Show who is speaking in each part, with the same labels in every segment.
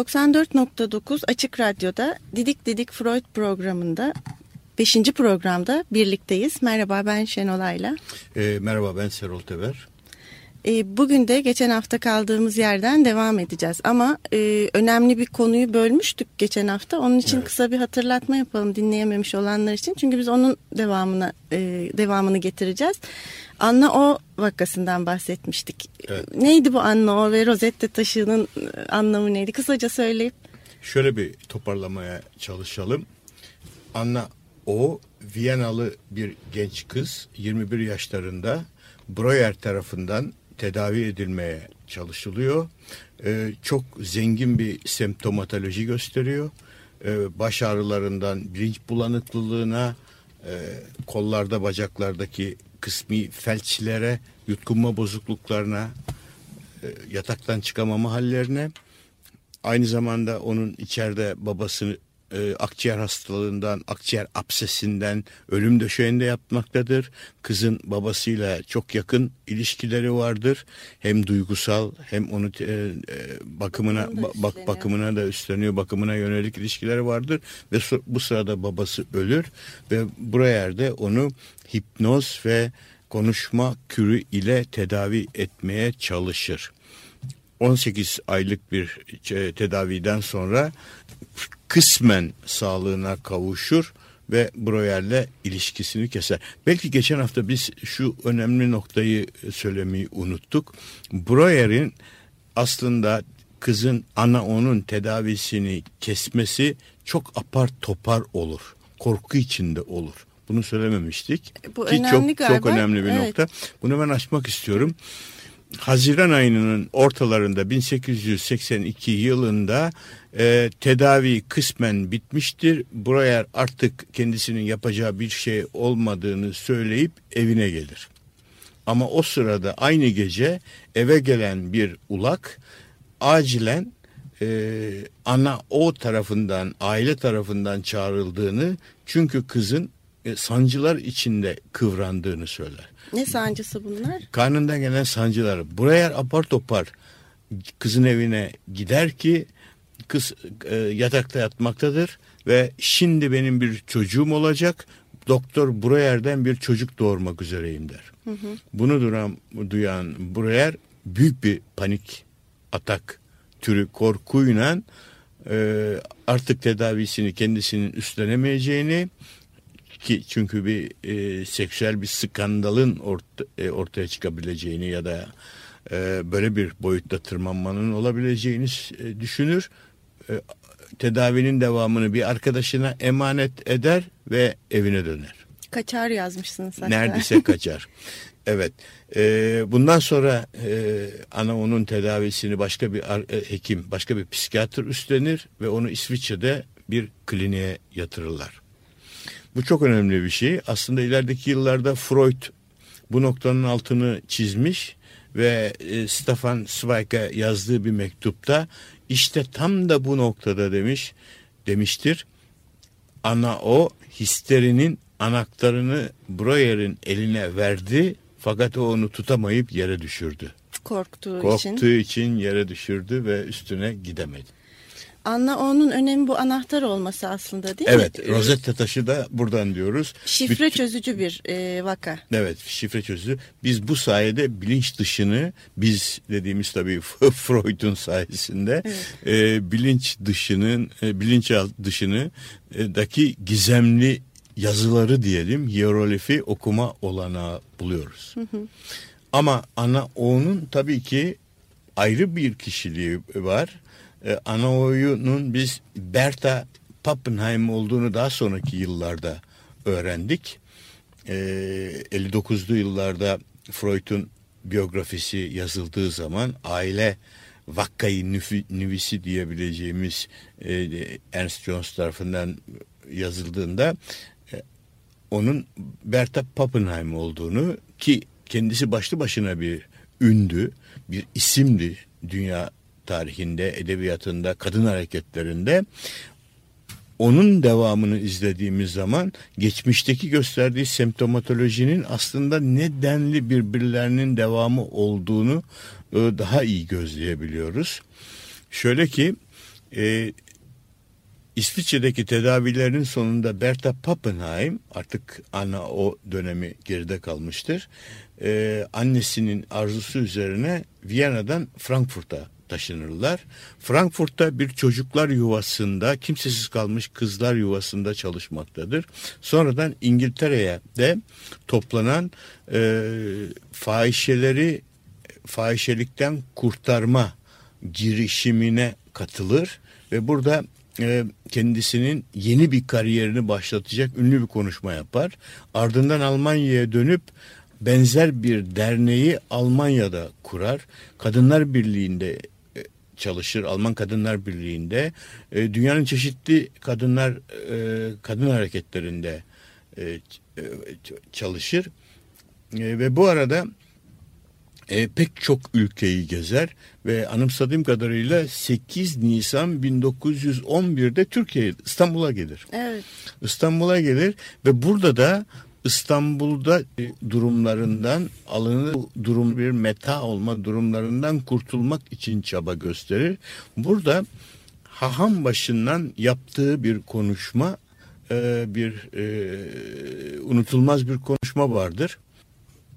Speaker 1: ...94.9 Açık Radyo'da Didik Didik Freud programında... ...beşinci programda birlikteyiz. Merhaba ben Şenol Ayla.
Speaker 2: E, merhaba ben Serol Teber.
Speaker 1: E, bugün de geçen hafta kaldığımız yerden devam edeceğiz. Ama e, önemli bir konuyu bölmüştük geçen hafta. Onun için evet. kısa bir hatırlatma yapalım dinleyememiş olanlar için. Çünkü biz onun devamını e, devamını getireceğiz. Anna O vakasından bahsetmiştik. Evet. Neydi bu Anna O ve Rosette taşının e, anlamı neydi? Kısaca söyleyip.
Speaker 2: Şöyle bir toparlamaya çalışalım. Anna O Viyanalı bir genç kız 21 yaşlarında Breuer tarafından tedavi edilmeye çalışılıyor. Ee, çok zengin bir semptomatoloji gösteriyor. Ee, baş ağrılarından bilinç bulanıklılığına, e, kollarda bacaklardaki kısmi felçlere, yutkunma bozukluklarına, e, yataktan çıkamama hallerine, aynı zamanda onun içeride babasını e, akciğer hastalığından, akciğer absesinden ölüm döşeğinde yapmaktadır. Kızın babasıyla çok yakın ilişkileri vardır. Hem duygusal hem onu e, e, bakımına bak bakımına da üstleniyor. Bakımına yönelik ilişkileri vardır ve bu sırada babası ölür ve buraya yerde onu hipnoz ve konuşma kürü ile tedavi etmeye çalışır. 18 aylık bir e, tedaviden sonra kısmen sağlığına kavuşur ve Breuer'le ilişkisini keser. Belki geçen hafta biz şu önemli noktayı söylemeyi unuttuk. Breuer'in aslında kızın ana onun tedavisini kesmesi çok apar topar olur. Korku içinde olur. Bunu söylememiştik.
Speaker 1: Bu Ki çok galiba.
Speaker 2: çok önemli bir evet. nokta. Bunu ben açmak istiyorum. Haziran ayının ortalarında 1882 yılında e, tedavi kısmen bitmiştir. Buraya artık kendisinin yapacağı bir şey olmadığını söyleyip evine gelir. Ama o sırada aynı gece eve gelen bir ulak acilen e, ana o tarafından aile tarafından çağrıldığını çünkü kızın e, sancılar içinde kıvrandığını söyler.
Speaker 1: Ne sancısı bunlar?
Speaker 2: Karnından gelen sancılar. Buraya apar topar kızın evine gider ki kız e, yatakta yatmaktadır ve şimdi benim bir çocuğum olacak. Doktor Breuer'den bir çocuk doğurmak üzereyim der. Hı hı. Bunu duran, duyan Breuer büyük bir panik atak türü korkuyla e, artık tedavisini kendisinin üstlenemeyeceğini ki çünkü bir e, seksüel bir skandalın orta, e, ortaya çıkabileceğini ya da e, böyle bir boyutta tırmanmanın olabileceğini e, düşünür. E, tedavinin devamını bir arkadaşına emanet eder ve evine döner.
Speaker 1: Kaçar yazmışsınız hatta.
Speaker 2: Neredeyse kaçar. Evet. E, bundan sonra e, ana onun tedavisini başka bir e, hekim, başka bir psikiyatr üstlenir ve onu İsviçre'de bir kliniğe yatırırlar. Bu çok önemli bir şey. Aslında ilerideki yıllarda Freud bu noktanın altını çizmiş ve e, Stefan Zweig'e yazdığı bir mektupta işte tam da bu noktada demiş demiştir. Ana o histerinin anahtarını Breuer'in eline verdi fakat o onu tutamayıp yere düşürdü.
Speaker 1: Korktuğu,
Speaker 2: Korktuğu için. Korktuğu için yere düşürdü ve üstüne gidemedi.
Speaker 1: Anna onun önemi bu anahtar olması aslında değil
Speaker 2: evet,
Speaker 1: mi?
Speaker 2: Evet Rosetta taşı da buradan diyoruz.
Speaker 1: Şifre Büt çözücü bir e, vaka.
Speaker 2: Evet şifre çözücü. Biz bu sayede bilinç dışını biz dediğimiz tabii Freud'un sayesinde evet. e, bilinç dışının e, bilinç dışını e, daki gizemli yazıları diyelim hieroglifi okuma olanağı buluyoruz. Hı hı. Ama ana onun tabii ki ayrı bir kişiliği var e, Anaoyu'nun biz Berta Pappenheim olduğunu daha sonraki yıllarda öğrendik. E, 59'lu yıllarda Freud'un biyografisi yazıldığı zaman aile Vakkayı Nüvisi diyebileceğimiz e, Ernst Jones tarafından yazıldığında e, onun Berta Pappenheim olduğunu ki kendisi başlı başına bir ündü, bir isimdi dünya tarihinde, edebiyatında, kadın hareketlerinde onun devamını izlediğimiz zaman geçmişteki gösterdiği semptomatolojinin aslında nedenli birbirlerinin devamı olduğunu e, daha iyi gözleyebiliyoruz. Şöyle ki e, İsviçre'deki tedavilerin sonunda Berta Pappenheim artık ana o dönemi geride kalmıştır. E, annesinin arzusu üzerine Viyana'dan Frankfurt'a taşınırlar. Frankfurt'ta bir çocuklar yuvasında kimsesiz kalmış kızlar yuvasında çalışmaktadır. Sonradan İngiltere'ye de toplanan e, fahişeleri fahişelikten kurtarma girişimine katılır ve burada e, kendisinin yeni bir kariyerini başlatacak ünlü bir konuşma yapar. Ardından Almanya'ya dönüp benzer bir derneği Almanya'da kurar. Kadınlar Birliği'nde çalışır. Alman Kadınlar Birliği'nde e, dünyanın çeşitli kadınlar e, kadın hareketlerinde e, e çalışır. E, ve bu arada e, pek çok ülkeyi gezer ve anımsadığım kadarıyla 8 Nisan 1911'de Türkiye İstanbul'a gelir.
Speaker 1: Evet.
Speaker 2: İstanbul'a gelir ve burada da İstanbul'da durumlarından alınır durum bir meta olma durumlarından kurtulmak için çaba gösterir. Burada haham başından yaptığı bir konuşma e, bir e, unutulmaz bir konuşma vardır.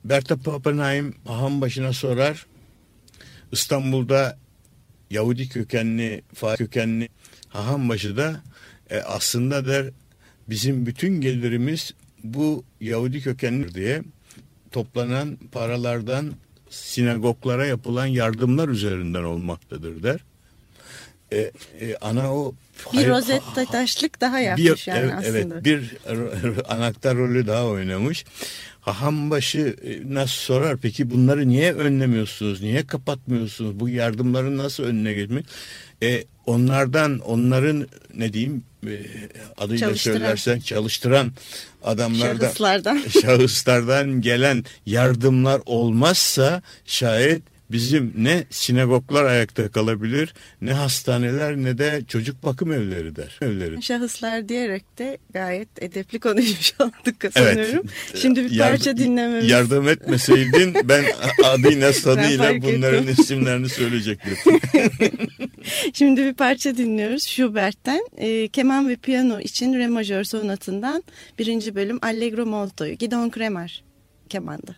Speaker 2: Berta Pappenheim haham başına sorar. İstanbul'da Yahudi kökenli, Fahri kökenli Hahambaşı da e, aslında der bizim bütün gelirimiz bu Yahudi kökenli diye toplanan paralardan sinagoglara yapılan yardımlar üzerinden olmaktadır der.
Speaker 1: E, e, ana o bir rozet taşlık daha yapmış bir, yani evet,
Speaker 2: aslında. Evet bir anahtar rolü daha oynamış. Hahambaşı nasıl sorar peki bunları niye önlemiyorsunuz? Niye kapatmıyorsunuz? Bu yardımların nasıl önüne geçmek? E, onlardan onların ne diyeyim adıyla çalıştıran. söylersen çalıştıran adamlardan şahıslardan. şahıslardan gelen yardımlar olmazsa şayet bizim ne sinagoglar ayakta kalabilir ne hastaneler ne de çocuk bakım evleri der. Evleri.
Speaker 1: Şahıslar diyerek de gayet edepli konuşmuş olduk sanıyorum. Evet. Şimdi bir parça Yardım, dinlememiz.
Speaker 2: Yardım etmeseydin ben adıyla sanıyla bunların ettim. isimlerini söyleyecektim.
Speaker 1: Şimdi bir parça dinliyoruz Schubert'ten. E, keman ve piyano için re majör sonatından birinci bölüm Allegro Molto'yu Gidon Kremer kemanda.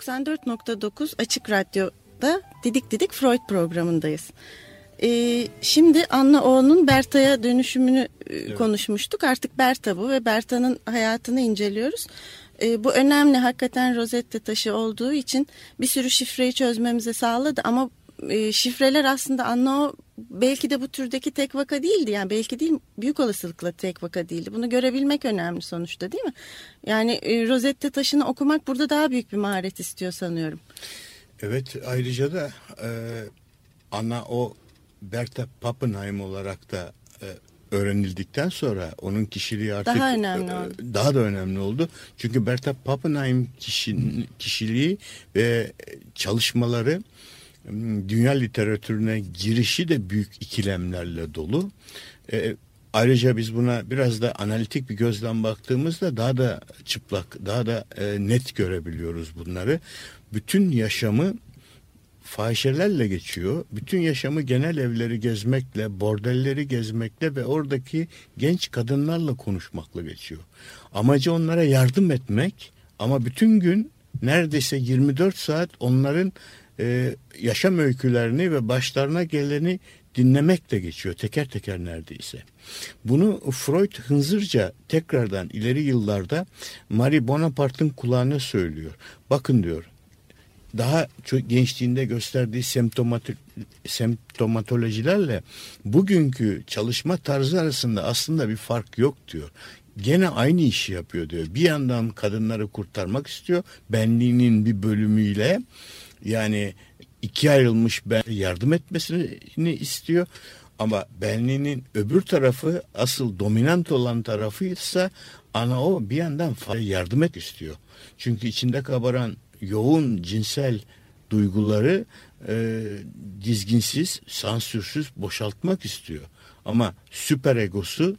Speaker 1: 94.9 Açık Radyo'da Didik Didik Freud programındayız. Ee, şimdi Anna O'nun Berta'ya dönüşümünü e, konuşmuştuk. Artık Berta bu ve Berta'nın hayatını inceliyoruz. Ee, bu önemli hakikaten rozette taşı olduğu için bir sürü şifreyi çözmemize sağladı ama e, şifreler aslında Anna O belki de bu türdeki tek vaka değildi. Yani belki değil büyük olasılıkla tek vaka değildi. Bunu görebilmek önemli sonuçta değil mi? Yani e, rozette taşını okumak burada daha büyük bir maharet istiyor sanıyorum.
Speaker 2: Evet ayrıca da e, ana o Berta Pappenheim olarak da e, öğrenildikten sonra onun kişiliği artık
Speaker 1: Daha önemli
Speaker 2: e,
Speaker 1: oldu.
Speaker 2: daha da önemli oldu. Çünkü Berta Pappenheim kişinin kişiliği ve çalışmaları dünya literatürüne girişi de büyük ikilemlerle dolu. E, ayrıca biz buna biraz da analitik bir gözden baktığımızda daha da çıplak, daha da e, net görebiliyoruz bunları. Bütün yaşamı fahişelerle geçiyor. Bütün yaşamı genel evleri gezmekle, bordelleri gezmekle ve oradaki genç kadınlarla konuşmakla geçiyor. Amacı onlara yardım etmek ama bütün gün neredeyse 24 saat onların e, yaşam öykülerini ve başlarına geleni dinlemekle geçiyor teker teker neredeyse. Bunu Freud hınzırca tekrardan ileri yıllarda Marie Bonaparte'ın kulağına söylüyor. Bakın diyor daha çok gençliğinde gösterdiği semptomat semptomatolojilerle bugünkü çalışma tarzı arasında aslında bir fark yok diyor. Gene aynı işi yapıyor diyor. Bir yandan kadınları kurtarmak istiyor. Benliğinin bir bölümüyle yani ikiye ayrılmış ben yardım etmesini istiyor. Ama benliğinin öbür tarafı asıl dominant olan tarafı ise ana o bir yandan yardım et istiyor. Çünkü içinde kabaran yoğun cinsel duyguları e, dizginsiz, sansürsüz boşaltmak istiyor. Ama süper egosu,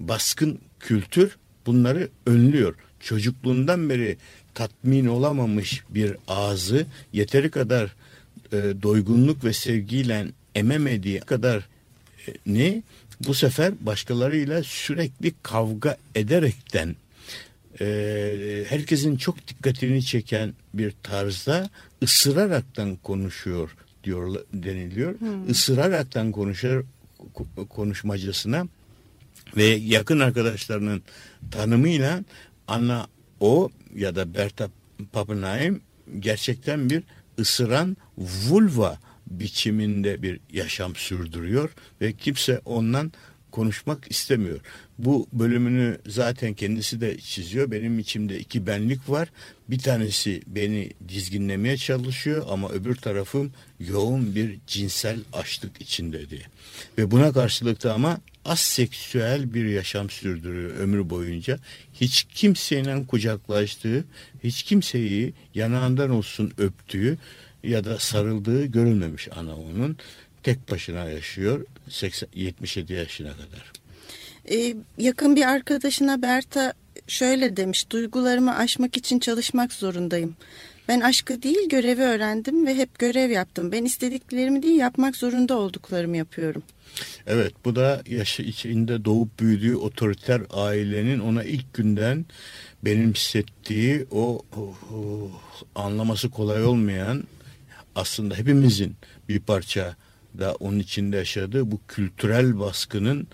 Speaker 2: baskın kültür bunları önlüyor. Çocukluğundan beri tatmin olamamış bir ağzı yeteri kadar e, doygunluk ve sevgiyle ememediği kadar e, ne bu sefer başkalarıyla sürekli kavga ederekten e, herkesin çok dikkatini çeken bir tarzda ısıraraktan konuşuyor diyor deniliyor. Hmm. Isıraraktan konuşur konuşmacasına ve yakın arkadaşlarının tanımıyla Anna o ya da Berta Pappenheim gerçekten bir ısıran vulva biçiminde bir yaşam sürdürüyor ve kimse ondan konuşmak istemiyor. Bu bölümünü zaten kendisi de çiziyor. Benim içimde iki benlik var. Bir tanesi beni dizginlemeye çalışıyor ama öbür tarafım yoğun bir cinsel açlık içinde diye. Ve buna karşılık da ama aseksüel bir yaşam sürdürüyor ömür boyunca. Hiç kimseyle kucaklaştığı, hiç kimseyi yanağından olsun öptüğü ya da sarıldığı görülmemiş ana onun. Tek başına yaşıyor 80, 77 yaşına kadar.
Speaker 1: Ee, yakın bir arkadaşına Berta şöyle demiş. Duygularımı aşmak için çalışmak zorundayım. Ben aşkı değil görevi öğrendim ve hep görev yaptım. Ben istediklerimi değil yapmak zorunda olduklarımı yapıyorum.
Speaker 2: Evet bu da yaşı içinde doğup büyüdüğü otoriter ailenin ona ilk günden benimsettiği o, o, o anlaması kolay olmayan aslında hepimizin bir parça da onun içinde yaşadığı bu kültürel baskının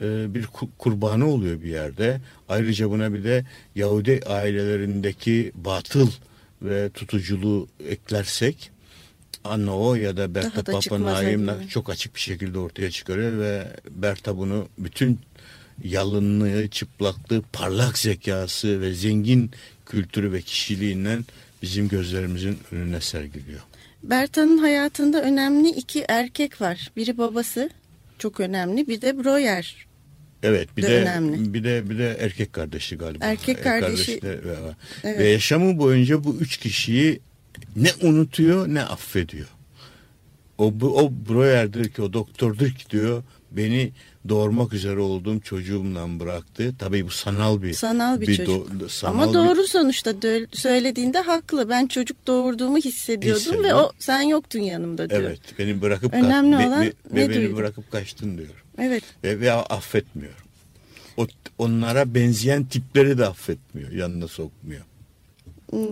Speaker 2: e, bir kurbanı oluyor bir yerde. Ayrıca buna bir de Yahudi ailelerindeki batıl ve tutuculuğu eklersek Anna o ya da Berta Pappenheim çok açık bir şekilde ortaya çıkarıyor ve Berta bunu bütün yalınlığı, çıplaklığı, parlak zekası ve zengin kültürü ve kişiliğinden bizim gözlerimizin önüne sergiliyor.
Speaker 1: Berta'nın hayatında önemli iki erkek var. Biri babası çok önemli. Bir de Breuer.
Speaker 2: Evet, bir de, de önemli. bir de bir de erkek kardeşi galiba.
Speaker 1: Erkek kardeşi.
Speaker 2: de, ve, evet. ve yaşamı boyunca bu üç kişiyi ne unutuyor ne affediyor. O o Breuer'dir ki o doktordur ki diyor beni doğurmak üzere olduğum çocuğumla bıraktı. Tabii bu sanal bir
Speaker 1: sanal bir, bir çocuk. Do, sanal Ama doğru bir... sonuçta söylediğinde haklı. Ben çocuk doğurduğumu hissediyordum Hissediyor. ve o sen yoktun yanımda diyor.
Speaker 2: Evet, beni bırakıp
Speaker 1: önemli ka- olan
Speaker 2: ve, ve, ve beni bırakıp kaçtın diyor.
Speaker 1: Evet.
Speaker 2: Ve, ve affetmiyor. O onlara benzeyen tipleri de affetmiyor, yanına sokmuyor.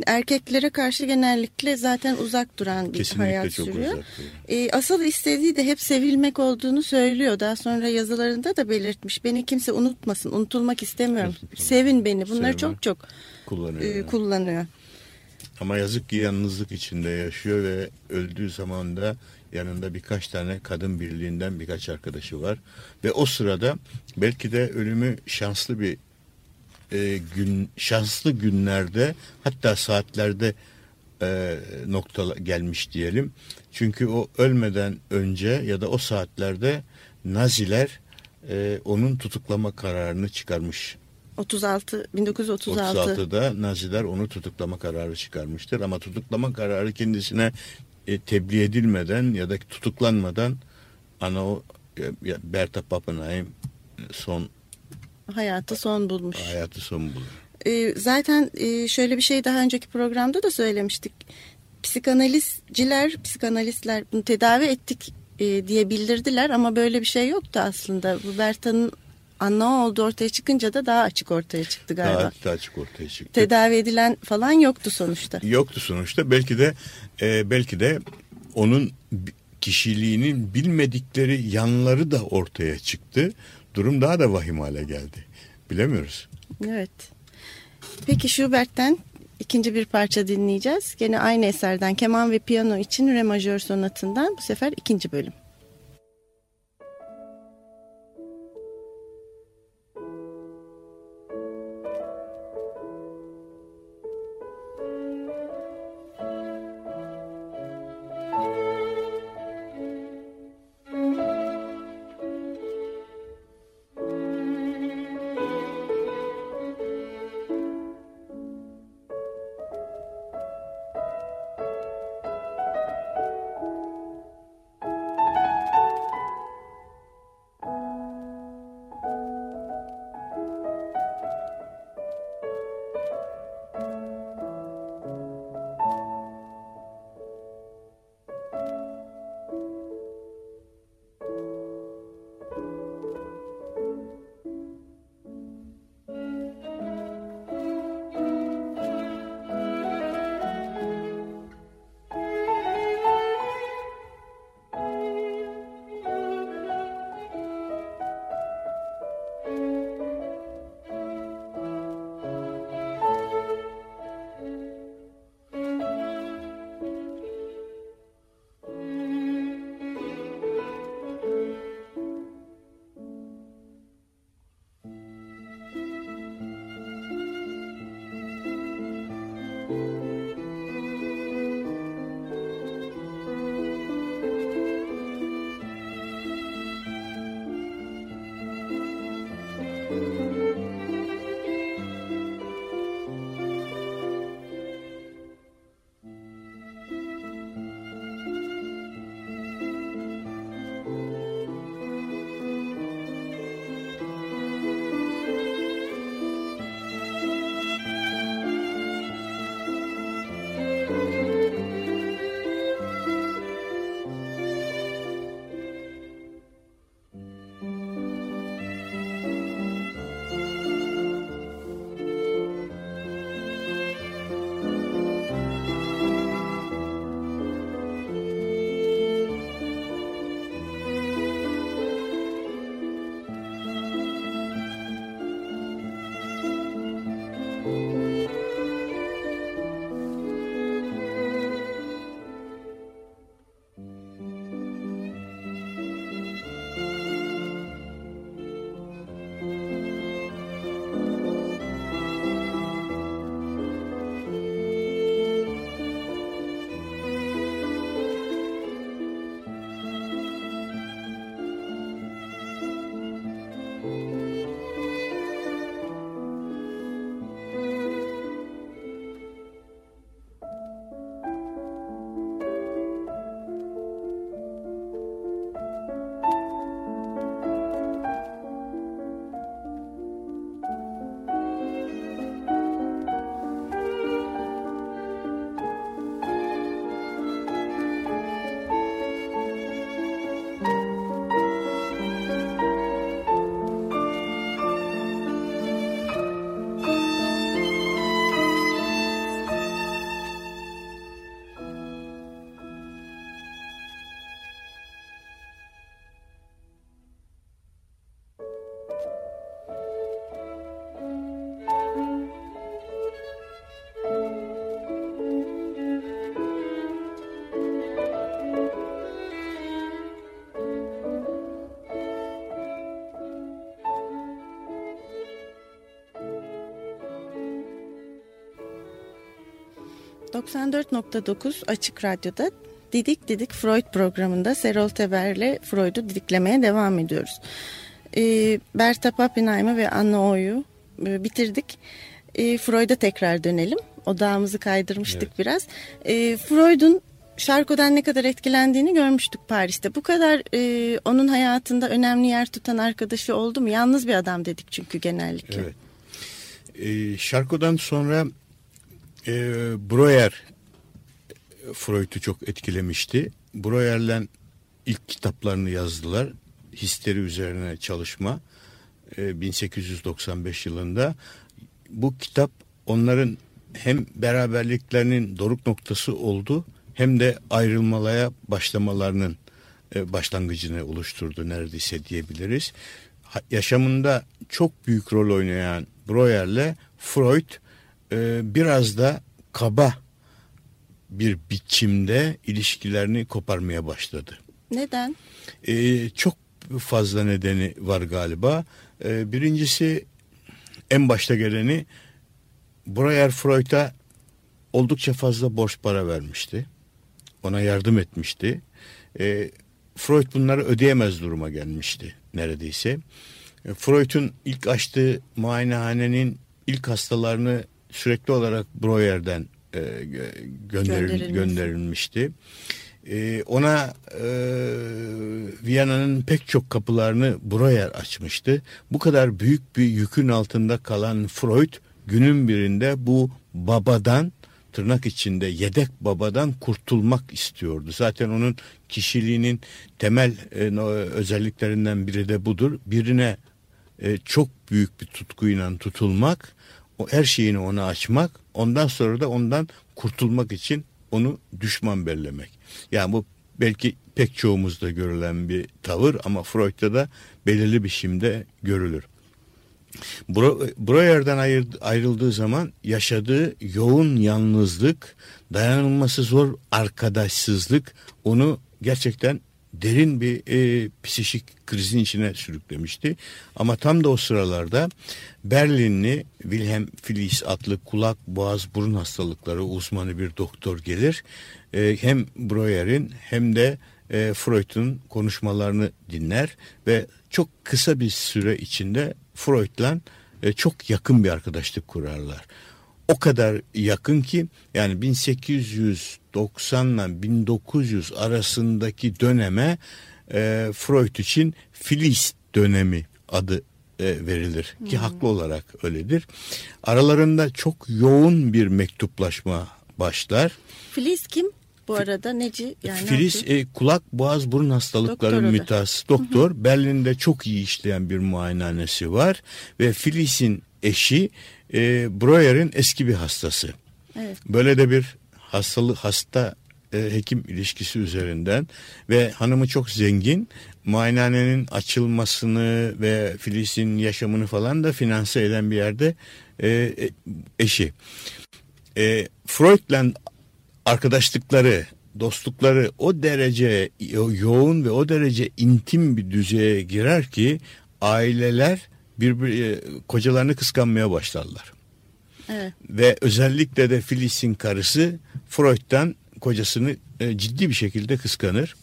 Speaker 1: erkeklere karşı genellikle zaten uzak duran bir
Speaker 2: Kesinlikle
Speaker 1: hayat
Speaker 2: çok
Speaker 1: sürüyor.
Speaker 2: uzak.
Speaker 1: E, asıl istediği de hep sevilmek olduğunu söylüyor. Daha sonra yazılarında da belirtmiş. Beni kimse unutmasın, unutulmak istemiyorum. Sevin beni. Bunları
Speaker 2: Sevme.
Speaker 1: çok çok
Speaker 2: kullanıyor.
Speaker 1: e,
Speaker 2: yani.
Speaker 1: kullanıyor.
Speaker 2: Ama yazık ki yalnızlık içinde yaşıyor ve öldüğü zaman da yanında birkaç tane kadın birliğinden birkaç arkadaşı var. Ve o sırada belki de ölümü şanslı bir e, gün şanslı günlerde hatta saatlerde e, nokta gelmiş diyelim. Çünkü o ölmeden önce ya da o saatlerde Naziler e, onun tutuklama kararını çıkarmış
Speaker 1: 36 1936
Speaker 2: 36'da Naziler onu tutuklama kararı çıkarmıştır ama tutuklama kararı kendisine tebliğ edilmeden ya da tutuklanmadan ana o e, Berta Pappenheim son
Speaker 1: hayatı son bulmuş.
Speaker 2: hayatı son bulur.
Speaker 1: E, zaten e, şöyle bir şey daha önceki programda da söylemiştik. Psikanalizciler, psikanalistler bunu tedavi ettik e, diye bildirdiler ama böyle bir şey yoktu aslında. Bu Berta'nın anla olduğu ortaya çıkınca da daha açık ortaya çıktı galiba.
Speaker 2: Daha, daha açık ortaya çıktı.
Speaker 1: Tedavi edilen falan yoktu sonuçta.
Speaker 2: Yoktu sonuçta. Belki de e, belki de onun kişiliğinin bilmedikleri yanları da ortaya çıktı. Durum daha da vahim hale geldi. Bilemiyoruz.
Speaker 1: Evet. Peki Schubert'ten ikinci bir parça dinleyeceğiz. Gene aynı eserden keman ve piyano için re majör sonatından bu sefer ikinci bölüm. 94.9 Açık Radyo'da Didik Didik Freud programında Serol Teber'le Freud'u didiklemeye devam ediyoruz. E, Berta Pappenheim'ı ve Anna O'yu e, bitirdik. E, Freud'a tekrar dönelim. Odağımızı kaydırmıştık evet. biraz. E, Freud'un Şarko'dan ne kadar etkilendiğini görmüştük Paris'te. Bu kadar e, onun hayatında önemli yer tutan arkadaşı oldu mu? Yalnız bir adam dedik çünkü genellikle.
Speaker 2: Evet. E, Şarko'dan sonra e, Breuer Freud'u çok etkilemişti. Breuer'le ilk kitaplarını yazdılar. Histeri üzerine çalışma e, 1895 yılında. Bu kitap onların hem beraberliklerinin doruk noktası oldu hem de ayrılmalaya başlamalarının e, başlangıcını oluşturdu neredeyse diyebiliriz. Yaşamında çok büyük rol oynayan Breuer'le Freud e, biraz da kaba bir biçimde ilişkilerini koparmaya başladı.
Speaker 1: Neden?
Speaker 2: Ee, çok fazla nedeni var galiba. Ee, birincisi en başta geleni Breuer Freud'a oldukça fazla borç para vermişti. Ona yardım etmişti. Ee, Freud bunları ödeyemez duruma gelmişti neredeyse. Ee, Freud'un ilk açtığı muayenehanenin ilk hastalarını sürekli olarak Breuer'den e, gönderil, gönderilmişti. E, ona e, Viyana'nın pek çok kapılarını Breuer açmıştı. Bu kadar büyük bir yükün altında kalan Freud günün birinde bu babadan tırnak içinde yedek babadan kurtulmak istiyordu. Zaten onun kişiliğinin temel e, özelliklerinden biri de budur. Birine e, çok büyük bir tutkuyla tutulmak o her şeyini ona açmak, ondan sonra da ondan kurtulmak için onu düşman bellemek. Yani bu belki pek çoğumuzda görülen bir tavır ama Freud'da da belirli biçimde görülür. Breuer'den ayrıldığı zaman yaşadığı yoğun yalnızlık, dayanılması zor arkadaşsızlık onu gerçekten derin bir e, psikik krizin içine sürüklemişti. Ama tam da o sıralarda Berlinli Wilhelm Filiz adlı kulak, boğaz, burun hastalıkları uzmanı bir doktor gelir. E, hem Breuer'in hem de e, Freud'un konuşmalarını dinler ve çok kısa bir süre içinde Freud'la e, çok yakın bir arkadaşlık kurarlar o kadar yakın ki yani 1890 ile 1900 arasındaki döneme e, Freud için Filiz dönemi adı e, verilir ki hmm. haklı olarak öyledir. Aralarında çok yoğun bir mektuplaşma başlar.
Speaker 1: Filiz kim? Bu arada neci yani
Speaker 2: Filiz e, kulak boğaz burun hastalıkları mütehassıs doktor. Hı hı. Berlin'de çok iyi işleyen bir muayenehanesi var ve Filiz'in eşi e, Breuer'in eski bir hastası. Evet. Böyle de bir hastalık hasta e, hekim ilişkisi üzerinden ve hanımı çok zengin muayenehanenin açılmasını ve Filiz'in yaşamını falan da finanse eden bir yerde e, e eşi. E, Freud'la arkadaşlıkları, dostlukları o derece yoğun ve o derece intim bir düzeye girer ki aileler birbir e, kocalarını kıskanmaya başlarlar. Evet. Ve özellikle de Filiz'in karısı Freud'dan kocasını e, ciddi bir şekilde kıskanır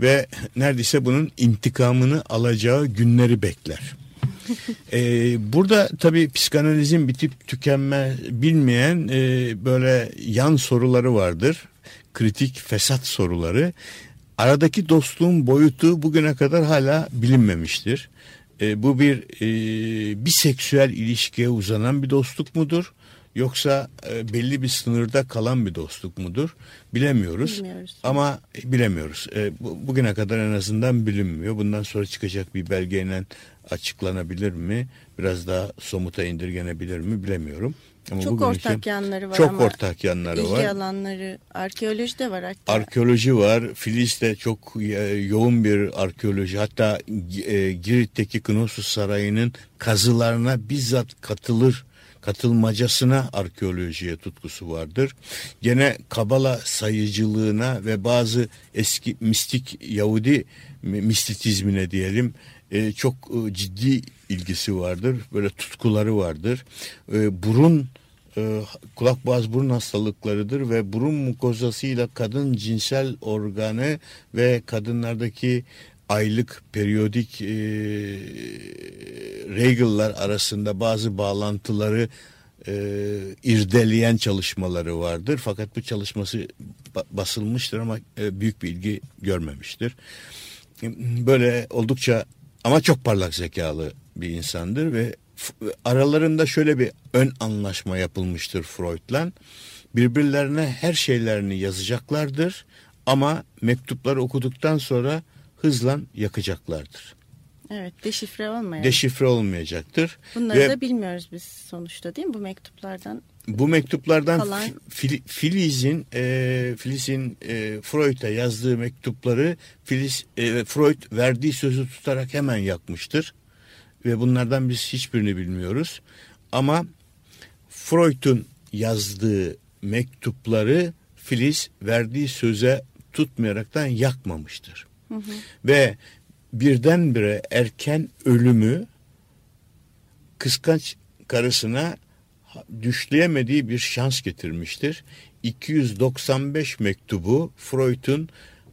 Speaker 2: ve neredeyse bunun intikamını alacağı günleri bekler. ee, burada tabii psikanalizin bitip tükenme bilmeyen e, böyle yan soruları vardır. Kritik fesat soruları. Aradaki dostluğun boyutu bugüne kadar hala bilinmemiştir. E, bu bir e, biseksüel ilişkiye uzanan bir dostluk mudur? Yoksa e, belli bir sınırda kalan bir dostluk mudur? Bilemiyoruz. Bilmiyoruz. Ama bilemiyoruz. E, bu, bugüne kadar en azından bilinmiyor. Bundan sonra çıkacak bir belgeyle açıklanabilir mi? Biraz daha somuta indirgenebilir mi bilemiyorum.
Speaker 1: Ama çok ortak için, yanları var
Speaker 2: çok
Speaker 1: ama
Speaker 2: ortak yanları ilgi var.
Speaker 1: Alanları, arkeoloji de var hatta.
Speaker 2: Arkeoloji var. Filiz'de çok yoğun bir arkeoloji. Hatta e, Girit'teki Knossos Sarayı'nın kazılarına bizzat katılır katılmacasına arkeolojiye tutkusu vardır. Gene Kabala sayıcılığına ve bazı eski mistik Yahudi mistitizmine diyelim e, çok e, ciddi ilgisi vardır. Böyle tutkuları vardır. E, burun kulak boğaz burun hastalıklarıdır ve burun mukozasıyla kadın cinsel organı ve kadınlardaki aylık periyodik e, regal'lar arasında bazı bağlantıları e, irdeleyen çalışmaları vardır. Fakat bu çalışması basılmıştır ama e, büyük bir ilgi görmemiştir. Böyle oldukça ama çok parlak zekalı bir insandır ve aralarında şöyle bir ön anlaşma yapılmıştır Freud'la. Birbirlerine her şeylerini yazacaklardır ama mektupları okuduktan sonra hızla yakacaklardır.
Speaker 1: Evet deşifre olmayacak.
Speaker 2: Deşifre olmayacaktır.
Speaker 1: Bunları Ve, da bilmiyoruz biz sonuçta değil mi bu mektuplardan?
Speaker 2: Bu mektuplardan kalan... Fil, Filiz'in e, Filiz'in e, Freud'a yazdığı mektupları Filiz e, Freud verdiği sözü tutarak hemen yakmıştır. Ve bunlardan biz hiçbirini bilmiyoruz. Ama Freud'un yazdığı mektupları Filiz verdiği söze tutmayaraktan yakmamıştır. Hı. Ve birdenbire erken ölümü kıskanç karısına düşleyemediği bir şans getirmiştir. 295 mektubu Freud'un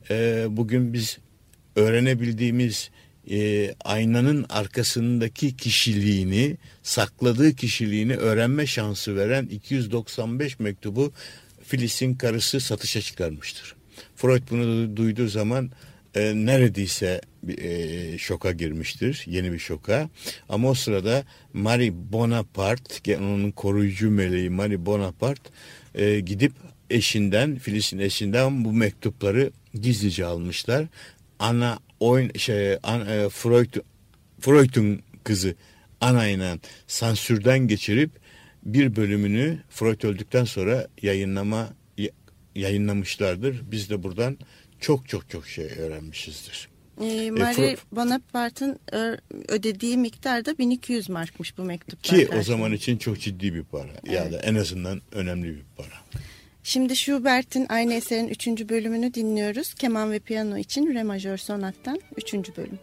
Speaker 2: e, bugün biz öğrenebildiğimiz e, aynanın arkasındaki kişiliğini, sakladığı kişiliğini öğrenme şansı veren 295 mektubu Filis'in karısı satışa çıkarmıştır. Freud bunu duyduğu zaman e, neredeyse e, şoka girmiştir. Yeni bir şoka. Ama o sırada Marie Bonaparte, onun koruyucu meleği Marie Bonaparte e, gidip eşinden, Filis'in eşinden bu mektupları gizlice almışlar. Ana oyun şey an, e, Freud Freud'un kızı Ana ile sansürden geçirip bir bölümünü Freud öldükten sonra yayınlama yayınlamışlardır. Biz de buradan çok çok çok şey öğrenmişizdir.
Speaker 1: E, Marie Bonaparte'ın ödediği miktar da 1200 markmış bu mektuplar.
Speaker 2: Ki o zaman için çok ciddi bir para. Evet. Ya da en azından önemli bir para.
Speaker 1: Şimdi Schubert'in aynı eserin 3. bölümünü dinliyoruz. Keman ve piyano için Re majör sonattan 3. bölüm.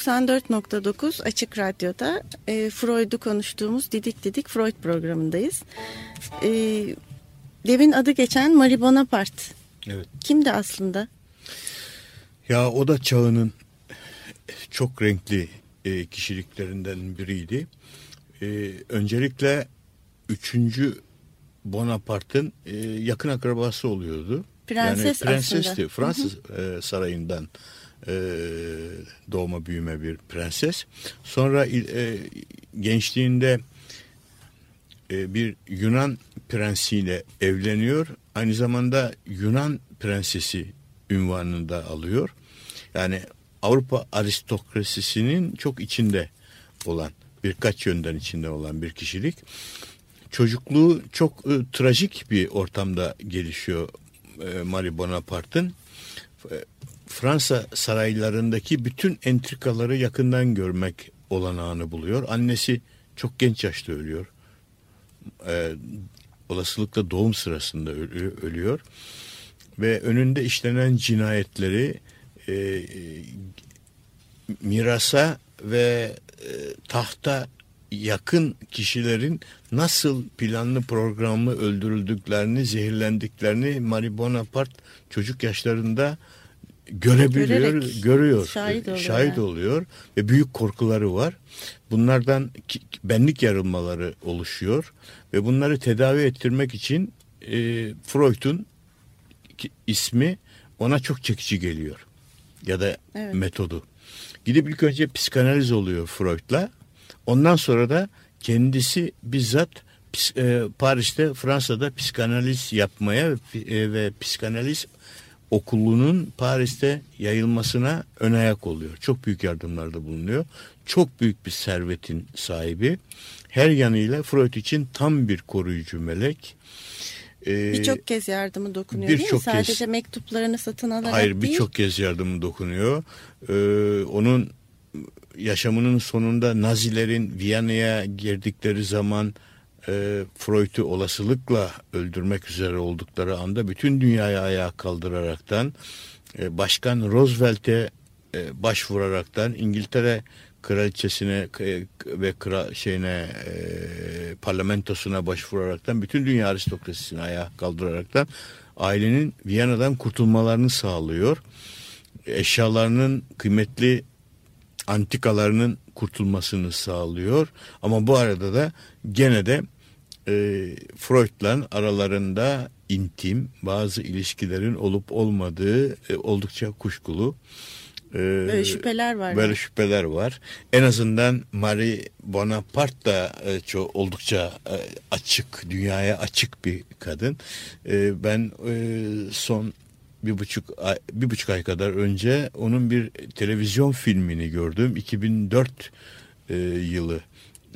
Speaker 1: 94.9 Açık Radyo'da e, Freud'u konuştuğumuz Didik Didik Freud programındayız. E, devin adı geçen Marie Bonaparte.
Speaker 2: Evet.
Speaker 1: Kimdi aslında?
Speaker 2: Ya o da çağının çok renkli e, kişiliklerinden biriydi. E, öncelikle 3. Bonaparte'ın e, yakın akrabası oluyordu.
Speaker 1: Prenses
Speaker 2: yani prensesti.
Speaker 1: aslında.
Speaker 2: Fransız e, sarayından e, doğma büyüme bir prenses. Sonra e, gençliğinde e, bir Yunan prensiyle evleniyor. Aynı zamanda Yunan prensesi ünvanını da alıyor. Yani Avrupa aristokrasisinin çok içinde olan birkaç yönden içinde olan bir kişilik. Çocukluğu çok e, trajik bir ortamda gelişiyor e, Marie Bonaparte'ın. Fransa saraylarındaki bütün entrikaları yakından görmek olanağını buluyor. Annesi çok genç yaşta ölüyor. E, olasılıkla doğum sırasında ölü- ölüyor. Ve önünde işlenen cinayetleri e, mirasa ve e, tahta yakın kişilerin nasıl planlı programlı öldürüldüklerini, zehirlendiklerini Marie Bonaparte çocuk yaşlarında görebiliyor,
Speaker 1: Görerek
Speaker 2: görüyor,
Speaker 1: şahit oluyor
Speaker 2: şahit
Speaker 1: yani.
Speaker 2: oluyor ve büyük korkuları var. Bunlardan benlik yarılmaları oluşuyor ve bunları tedavi ettirmek için e, Freud'un ismi ona çok çekici geliyor ya da
Speaker 1: Evet.
Speaker 2: metodu. Gidip ilk önce psikanaliz oluyor Freud'la. Ondan sonra da kendisi bizzat e, Paris'te Fransa'da psikanaliz yapmaya ve, e, ve psikanaliz okulunun Paris'te yayılmasına ön ayak oluyor. Çok büyük yardımlarda bulunuyor. Çok büyük bir servetin sahibi. Her yanıyla Freud için tam bir koruyucu melek. Ee,
Speaker 1: Birçok kez yardımı dokunuyor değil mi?
Speaker 2: birçok kez.
Speaker 1: Sadece mektuplarını satın alarak
Speaker 2: Hayır
Speaker 1: değil.
Speaker 2: birçok kez yardımı dokunuyor. Ee, onun yaşamının sonunda Nazilerin Viyana'ya girdikleri zaman e, Freud'u olasılıkla öldürmek üzere oldukları anda bütün dünyaya ayağa kaldıraraktan e, Başkan Roosevelt'e e, başvuraraktan İngiltere kraliçesine e, ve kra, şeyine e, parlamentosuna başvuraraktan bütün dünya aristokrasisini ayağa kaldıraraktan ailenin Viyana'dan kurtulmalarını sağlıyor. Eşyalarının kıymetli antikalarının kurtulmasını sağlıyor. Ama bu arada da gene de e, Freud'la aralarında intim bazı ilişkilerin olup olmadığı e, oldukça kuşkulu. E,
Speaker 1: Böyle şüpheler var.
Speaker 2: Böyle
Speaker 1: yani.
Speaker 2: şüpheler var. En azından Marie Bonaparte da e, çok oldukça e, açık, dünyaya açık bir kadın. E, ben e, son bir buçuk ay, bir buçuk ay kadar önce onun bir televizyon filmini gördüm. 2004 e, yılı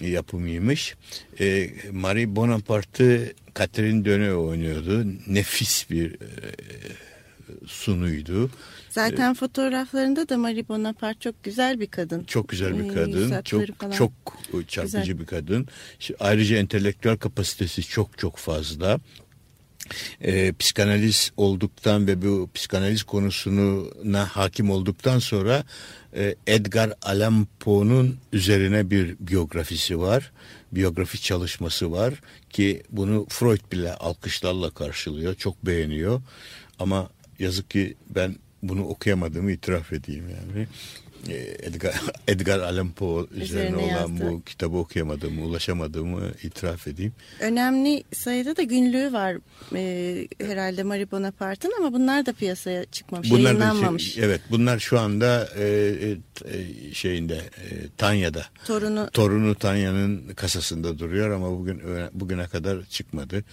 Speaker 2: yapımıymış. E, Marie Bonaparte'ı Catherine Deneuve oynuyordu. Nefis bir e, sunuydu.
Speaker 1: Zaten fotoğraflarında da Marie Bonaparte çok güzel bir kadın.
Speaker 2: Çok güzel bir
Speaker 1: Ee,
Speaker 2: kadın.
Speaker 1: yüz
Speaker 2: Çok
Speaker 1: falan.
Speaker 2: çok çarpıcı
Speaker 1: Güzel.
Speaker 2: bir kadın. Ayrıca entelektüel kapasitesi çok çok fazla. Ee, psikanaliz olduktan ve bu psikanaliz konusuna hakim olduktan sonra e, Edgar Allan Poe'nun üzerine bir biyografisi var. Biyografi çalışması var ki bunu Freud bile alkışlarla karşılıyor. Çok beğeniyor. Ama yazık ki ben bunu okuyamadığımı itiraf edeyim yani. E, Edgar, Edgar Allan Poe üzerine,
Speaker 1: Üzerine
Speaker 2: olan
Speaker 1: yazdı.
Speaker 2: bu kitabı okuyamadığımı, ulaşamadığımı itiraf edeyim.
Speaker 1: Önemli sayıda da günlüğü var e, herhalde Marie Bonaparte'ın ama bunlar da piyasaya çıkmamış,
Speaker 2: Bunlar da
Speaker 1: yayınlanmamış.
Speaker 2: şey- evet bunlar şu anda e, e, e, şeyinde e, Tanya'da.
Speaker 1: Torunu
Speaker 2: Torunu Tanya'nın kasasında duruyor ama bugün bugüne kadar çıkmadı.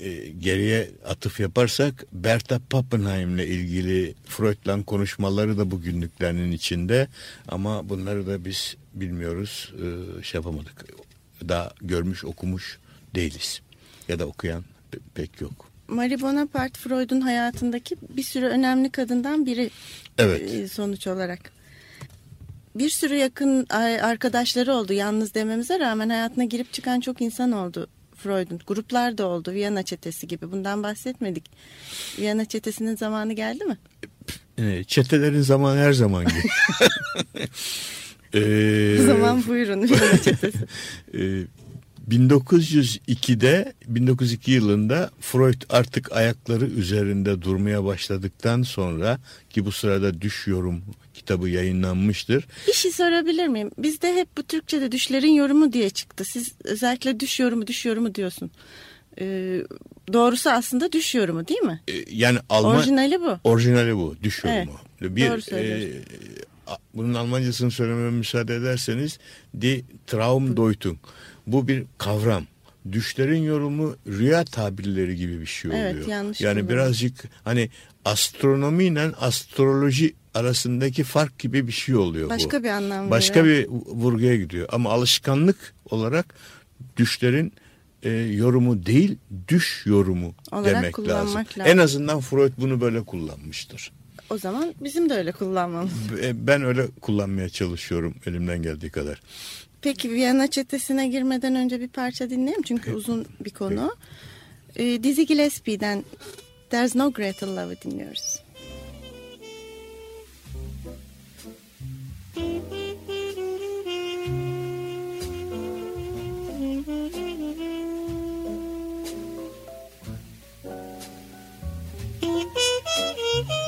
Speaker 2: E, geriye atıf yaparsak Berta Pappenheim'le ilgili Freud'la konuşmaları da bu günlüklerinin içinde ama bunları da biz bilmiyoruz, e, şey yapamadık. Daha görmüş, okumuş değiliz. Ya da okuyan pe- pek yok.
Speaker 1: Marie Bonaparte Freud'un hayatındaki bir sürü önemli kadından biri
Speaker 2: Evet.
Speaker 1: e, sonuç olarak. Bir sürü yakın arkadaşları oldu yalnız dememize rağmen hayatına girip çıkan çok insan oldu Freud'un. Gruplar da oldu Viyana çetesi gibi bundan bahsetmedik. Viyana çetesinin zamanı geldi mi?
Speaker 2: E, Çetelerin zamanı her zaman gibi. E,
Speaker 1: O zaman buyurun Viyana çetesi.
Speaker 2: Ee, 1902'de 1902 yılında Freud artık ayakları üzerinde durmaya başladıktan sonra ki bu sırada Düş Yorum kitabı yayınlanmıştır.
Speaker 1: Bir şey sorabilir miyim? Bizde hep bu Türkçe'de düşlerin yorumu diye çıktı. Siz özellikle düş yorumu, düş yorumu diyorsun. Ee, doğrusu aslında düş yorumu değil mi?
Speaker 2: Ee, yani Alman
Speaker 1: Orijinali bu.
Speaker 2: orijinali bu Düş
Speaker 1: Evet,
Speaker 2: Yorumu. Bir
Speaker 1: doğru söylüyorsun.
Speaker 2: e, bunun Almancasını söylememe müsaade ederseniz Die Traumdeutung. Bu bir kavram. Düşlerin yorumu rüya tabirleri gibi bir şey oluyor.
Speaker 1: Evet, yanlış
Speaker 2: yani
Speaker 1: kullanım.
Speaker 2: birazcık hani astronomiyle astroloji arasındaki fark gibi bir şey oluyor bu.
Speaker 1: Başka bir anlam
Speaker 2: Başka bir vurguya gidiyor. Ama alışkanlık olarak düşlerin e, yorumu değil, düş yorumu
Speaker 1: Olarak
Speaker 2: demek lazım.
Speaker 1: lazım.
Speaker 2: En azından Freud bunu böyle kullanmıştır.
Speaker 1: O zaman bizim de öyle kullanmamız.
Speaker 2: E, Ben öyle kullanmaya çalışıyorum elimden geldiği kadar.
Speaker 1: Peki Viyana çetesine girmeden önce bir parça dinleyelim çünkü Peki. uzun bir konu. Ee, Dizzy Gillespie'den There's No Greater Love'ı dinliyoruz. Thank you.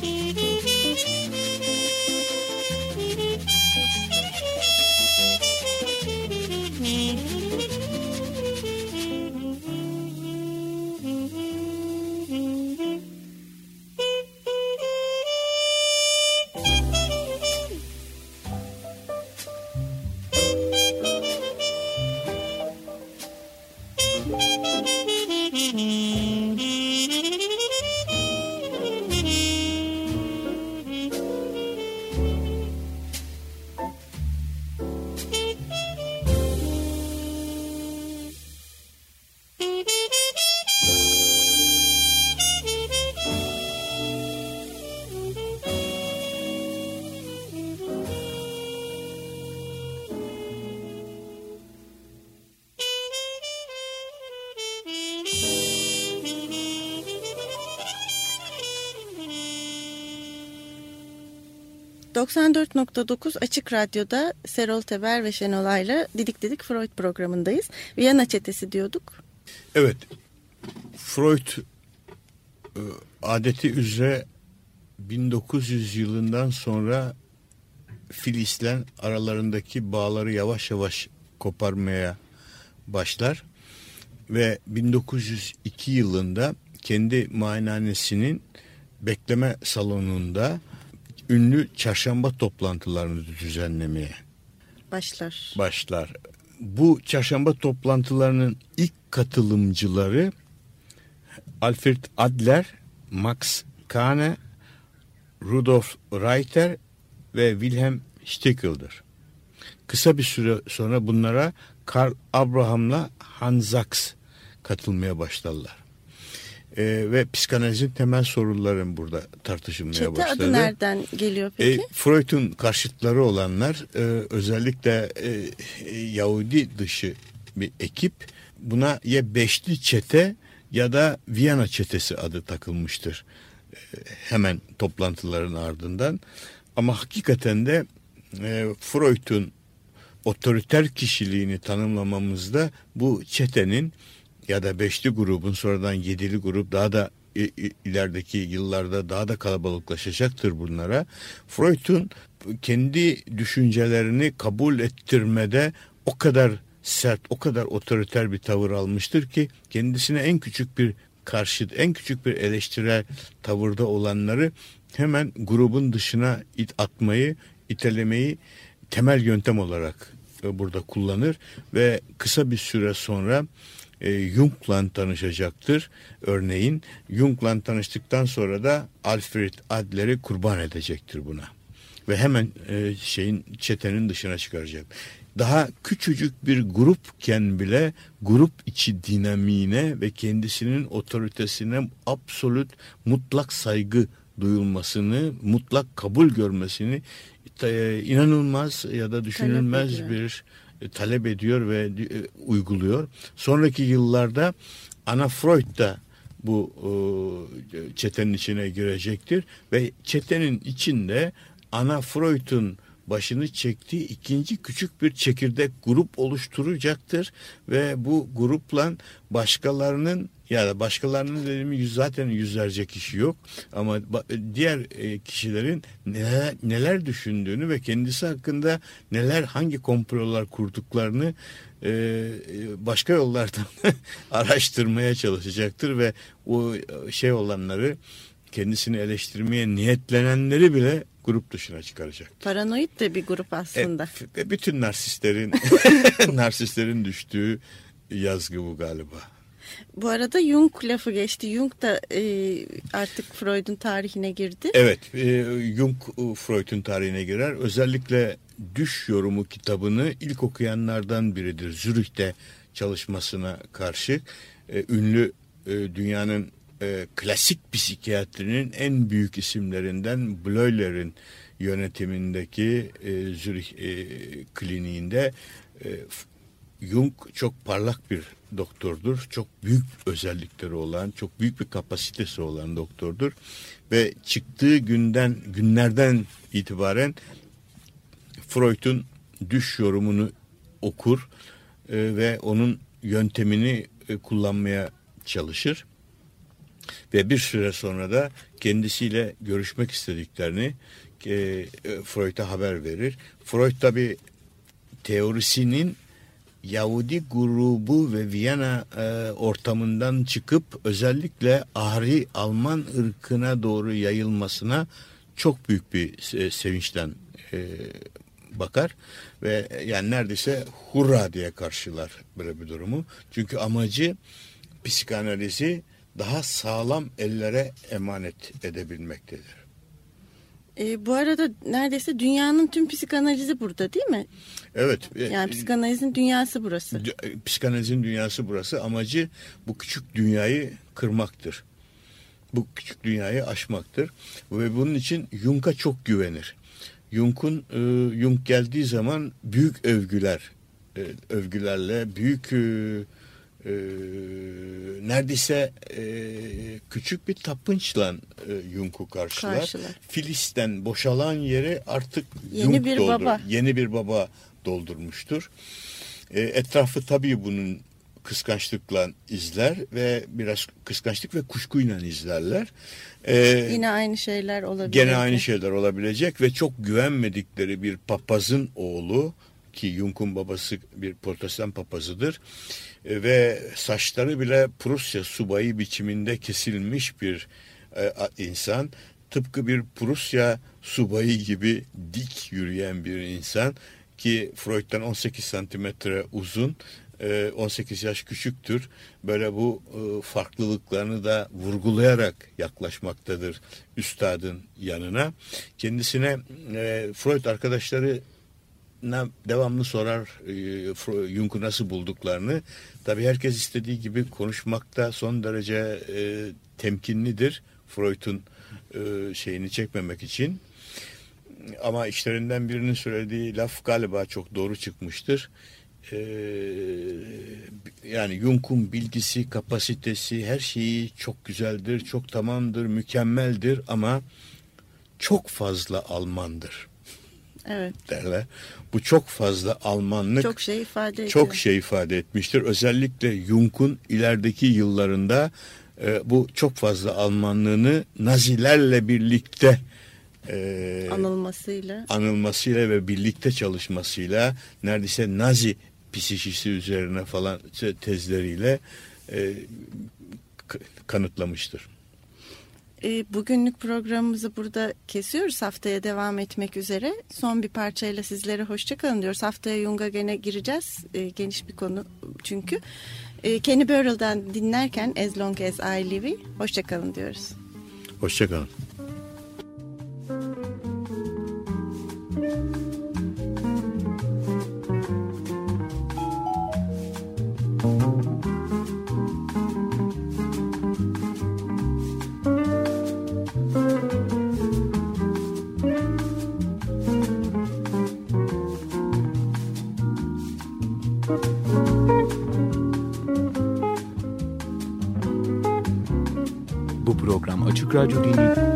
Speaker 1: Thank you. 94.9 Açık Radyo'da Serol Teber ve Şenol Ayla Didik Didik Freud programındayız. Viyana çetesi diyorduk.
Speaker 2: Evet, Freud e, adeti üzere 1900 yılından sonra Filis'le aralarındaki bağları yavaş yavaş koparmaya başlar ve 1902 yılında kendi muayenehanesinin bekleme salonunda ünlü çarşamba toplantılarını düzenlemeye
Speaker 1: Başlar.
Speaker 2: başlar. Bu çarşamba toplantılarının ilk katılımcıları Alfred Adler, Max Kahne, Rudolf Reiter ve Wilhelm Stickel'dir. Kısa bir süre sonra bunlara Karl Abraham'la Hans Sachs katılmaya başlarlar. Ee, ve psikanalizin temel sorunların burada tartışılmaya
Speaker 1: Çete
Speaker 2: başladı.
Speaker 1: adı nereden geliyor
Speaker 2: E,
Speaker 1: peki?
Speaker 2: Freud'un karşıtları olanlar e, özellikle e, e, Yahudi dışı bir ekip buna ya beşli çete ya da Viyana çetesi adı takılmıştır. E, hemen toplantıların ardından. Ama hakikaten de e, Freud'un otoriter kişiliğini tanımlamamızda bu çetenin ya da beşli grubun sonradan yedili grup daha da ilerideki yıllarda daha da kalabalıklaşacaktır bunlara. Freud'un kendi düşüncelerini kabul ettirmede o kadar sert, o kadar otoriter bir tavır almıştır ki kendisine en küçük bir karşıt, en küçük bir eleştirel tavırda olanları hemen grubun dışına it atmayı, itelemeyi temel yöntem olarak e, burada kullanır ve kısa bir süre sonra e, Jung'la tanışacaktır. Örneğin Jung'la tanıştıktan sonra da Alfred Adler'i kurban edecektir buna. Ve hemen e, şeyin çetenin dışına çıkaracak. Daha küçücük bir grupken bile grup içi dinamiğine ve kendisinin otoritesine absolut mutlak saygı duyulmasını, mutlak kabul görmesini e, inanılmaz ya da düşünülmez bir e, talep ediyor ve e, uyguluyor. Sonraki yıllarda Ana Freud da bu e, çetenin içine girecektir ve çetenin içinde Ana Freud'un başını çektiği ikinci küçük bir çekirdek grup oluşturacaktır ve bu grupla başkalarının ya da başkalarının dediğim yüz, zaten yüzlerce kişi yok ama diğer e, kişilerin neler, neler düşündüğünü ve kendisi hakkında neler hangi komplolar kurduklarını e, başka yollardan araştırmaya çalışacaktır ve o şey olanları kendisini eleştirmeye niyetlenenleri bile grup dışına çıkaracak.
Speaker 1: Paranoid de bir grup aslında.
Speaker 2: E, bütün narsistlerin narsistlerin düştüğü yazgı bu galiba.
Speaker 1: Bu arada Jung lafı geçti. Jung da e, artık Freud'un tarihine girdi.
Speaker 2: Evet, e, Jung e, Freud'un tarihine girer. Özellikle Düş Yorumu kitabını ilk okuyanlardan biridir. Zürih'te çalışmasına karşı e, ünlü e, dünyanın e, klasik psikiyatrinin en büyük isimlerinden Bleuler'in yönetimindeki e, Zürih e, kliniğinde e, Jung çok parlak bir doktordur. Çok büyük özellikleri olan, çok büyük bir kapasitesi olan doktordur. Ve çıktığı günden günlerden itibaren Freud'un düş yorumunu okur e, ve onun yöntemini e, kullanmaya çalışır. Ve bir süre sonra da kendisiyle görüşmek istediklerini e, e, Freud'a haber verir. Freud tabi teorisinin Yahudi grubu ve Viyana e, ortamından çıkıp özellikle Ahri Alman ırkına doğru yayılmasına çok büyük bir se- sevinçten e, bakar ve yani neredeyse hurra diye karşılar böyle bir durumu. Çünkü amacı psikanalizi daha sağlam ellere emanet edebilmektedir.
Speaker 1: E, bu arada neredeyse dünyanın tüm psikanalizi burada değil mi?
Speaker 2: Evet. e,
Speaker 1: Yani psikanalizin dünyası burası.
Speaker 2: E, Psikanalizin dünyası burası. Amacı bu küçük dünyayı kırmaktır. Bu küçük dünyayı aşmaktır. Ve bunun için Jung'a çok güvenir. Jung'un e, Jung geldiği zaman büyük övgüler e, övgülerle büyük e, e, neredeyse e, küçük bir tapınçla e, Jung'u karşılar.
Speaker 1: Karşılar.
Speaker 2: Filis'ten boşalan yeri artık
Speaker 1: Yeni
Speaker 2: Jung
Speaker 1: bir
Speaker 2: doldur-
Speaker 1: baba.
Speaker 2: Yeni bir baba doldurmuştur. E, etrafı tabii bunun kıskançlıkla izler ve biraz kıskançlık ve kuşkuyla izlerler. E,
Speaker 1: Yine aynı şeyler olabilir.
Speaker 2: Gene aynı şeyler olabilecek ve çok güvenmedikleri bir papazın oğlu ki Jung'un babası bir protestan papazıdır ve saçları bile Prusya subayı biçiminde kesilmiş bir e, insan tıpkı bir Prusya subayı gibi dik yürüyen bir insan ki Freud'dan 18 santimetre uzun e, 18 yaş küçüktür. Böyle bu e, farklılıklarını da vurgulayarak yaklaşmaktadır üstadın yanına. Kendisine e, Freud arkadaşları devamlı sorar e, Jung'u nasıl bulduklarını. Tabii herkes istediği gibi konuşmakta son derece e, temkinlidir. Freud'un e, şeyini çekmemek için. Ama işlerinden birinin söylediği laf galiba çok doğru çıkmıştır. Ee, yani Jung'un bilgisi, kapasitesi, her şeyi çok güzeldir, çok tamamdır, mükemmeldir ama çok fazla Almandır
Speaker 1: Evet.
Speaker 2: derler. Bu çok fazla Almanlık
Speaker 1: Çok şey ifade ediyor.
Speaker 2: çok şey ifade etmiştir. Özellikle Jung'un ilerideki yıllarında e, bu çok fazla Almanlığını Nazilerle birlikte e,
Speaker 1: anılmasıyla.
Speaker 2: anılmasıyla ve birlikte çalışmasıyla neredeyse Nazi psikisi üzerine falan tezleriyle e, kanıtlamıştır.
Speaker 1: E, bugünlük programımızı burada kesiyoruz. Haftaya devam etmek üzere. Son bir parçayla sizlere hoşçakalın diyoruz. Haftaya Jung'a gene gireceğiz. E, geniş bir konu çünkü. E, Kenny Burrell'dan dinlerken As Long As I Live'i hoşçakalın diyoruz.
Speaker 2: Hoşçakalın.
Speaker 3: Bu program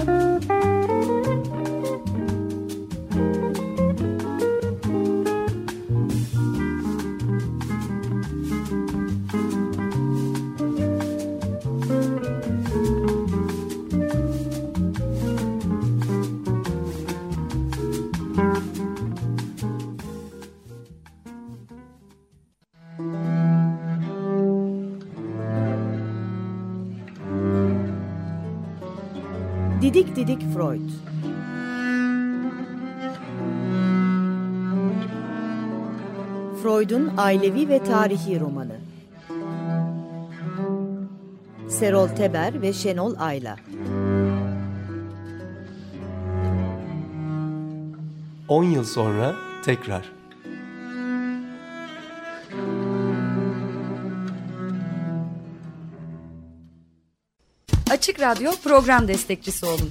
Speaker 4: ailevi ve tarihi romanı Serol Teber ve Şenol Ayla
Speaker 5: 10 yıl sonra tekrar.
Speaker 6: Açık Radyo program destekçisi olun.